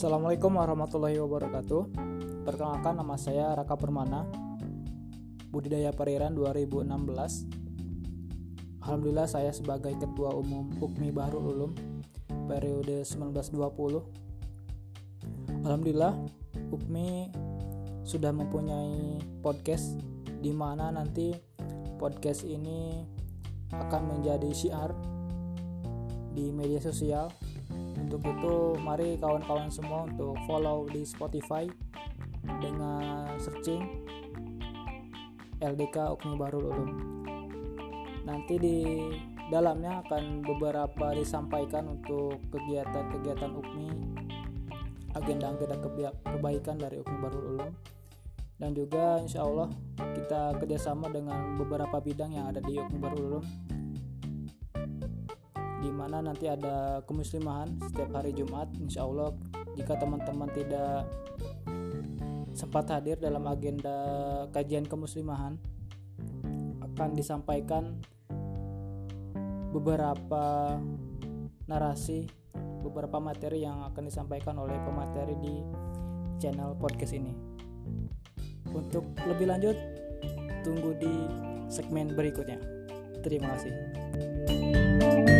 Assalamualaikum warahmatullahi wabarakatuh. Perkenalkan nama saya Raka Permana. Budidaya Periran 2016. Alhamdulillah saya sebagai Ketua Umum Hukmi Bahrul Ulum periode 1920. Alhamdulillah Hukmi sudah mempunyai podcast di mana nanti podcast ini akan menjadi syiar di media sosial untuk itu mari kawan-kawan semua untuk follow di Spotify dengan searching LDK Ukmi Barul Ulum. Nanti di dalamnya akan beberapa disampaikan untuk kegiatan-kegiatan Ukmi, agenda-agenda kebaikan dari Ukmi Barul Ulum dan juga insya Allah kita kerjasama dengan beberapa bidang yang ada di Ukmi Barul Ulum di mana nanti ada kemuslimahan setiap hari Jumat insya Allah jika teman-teman tidak sempat hadir dalam agenda kajian kemuslimahan akan disampaikan beberapa narasi beberapa materi yang akan disampaikan oleh pemateri di channel podcast ini. Untuk lebih lanjut tunggu di segmen berikutnya. Terima kasih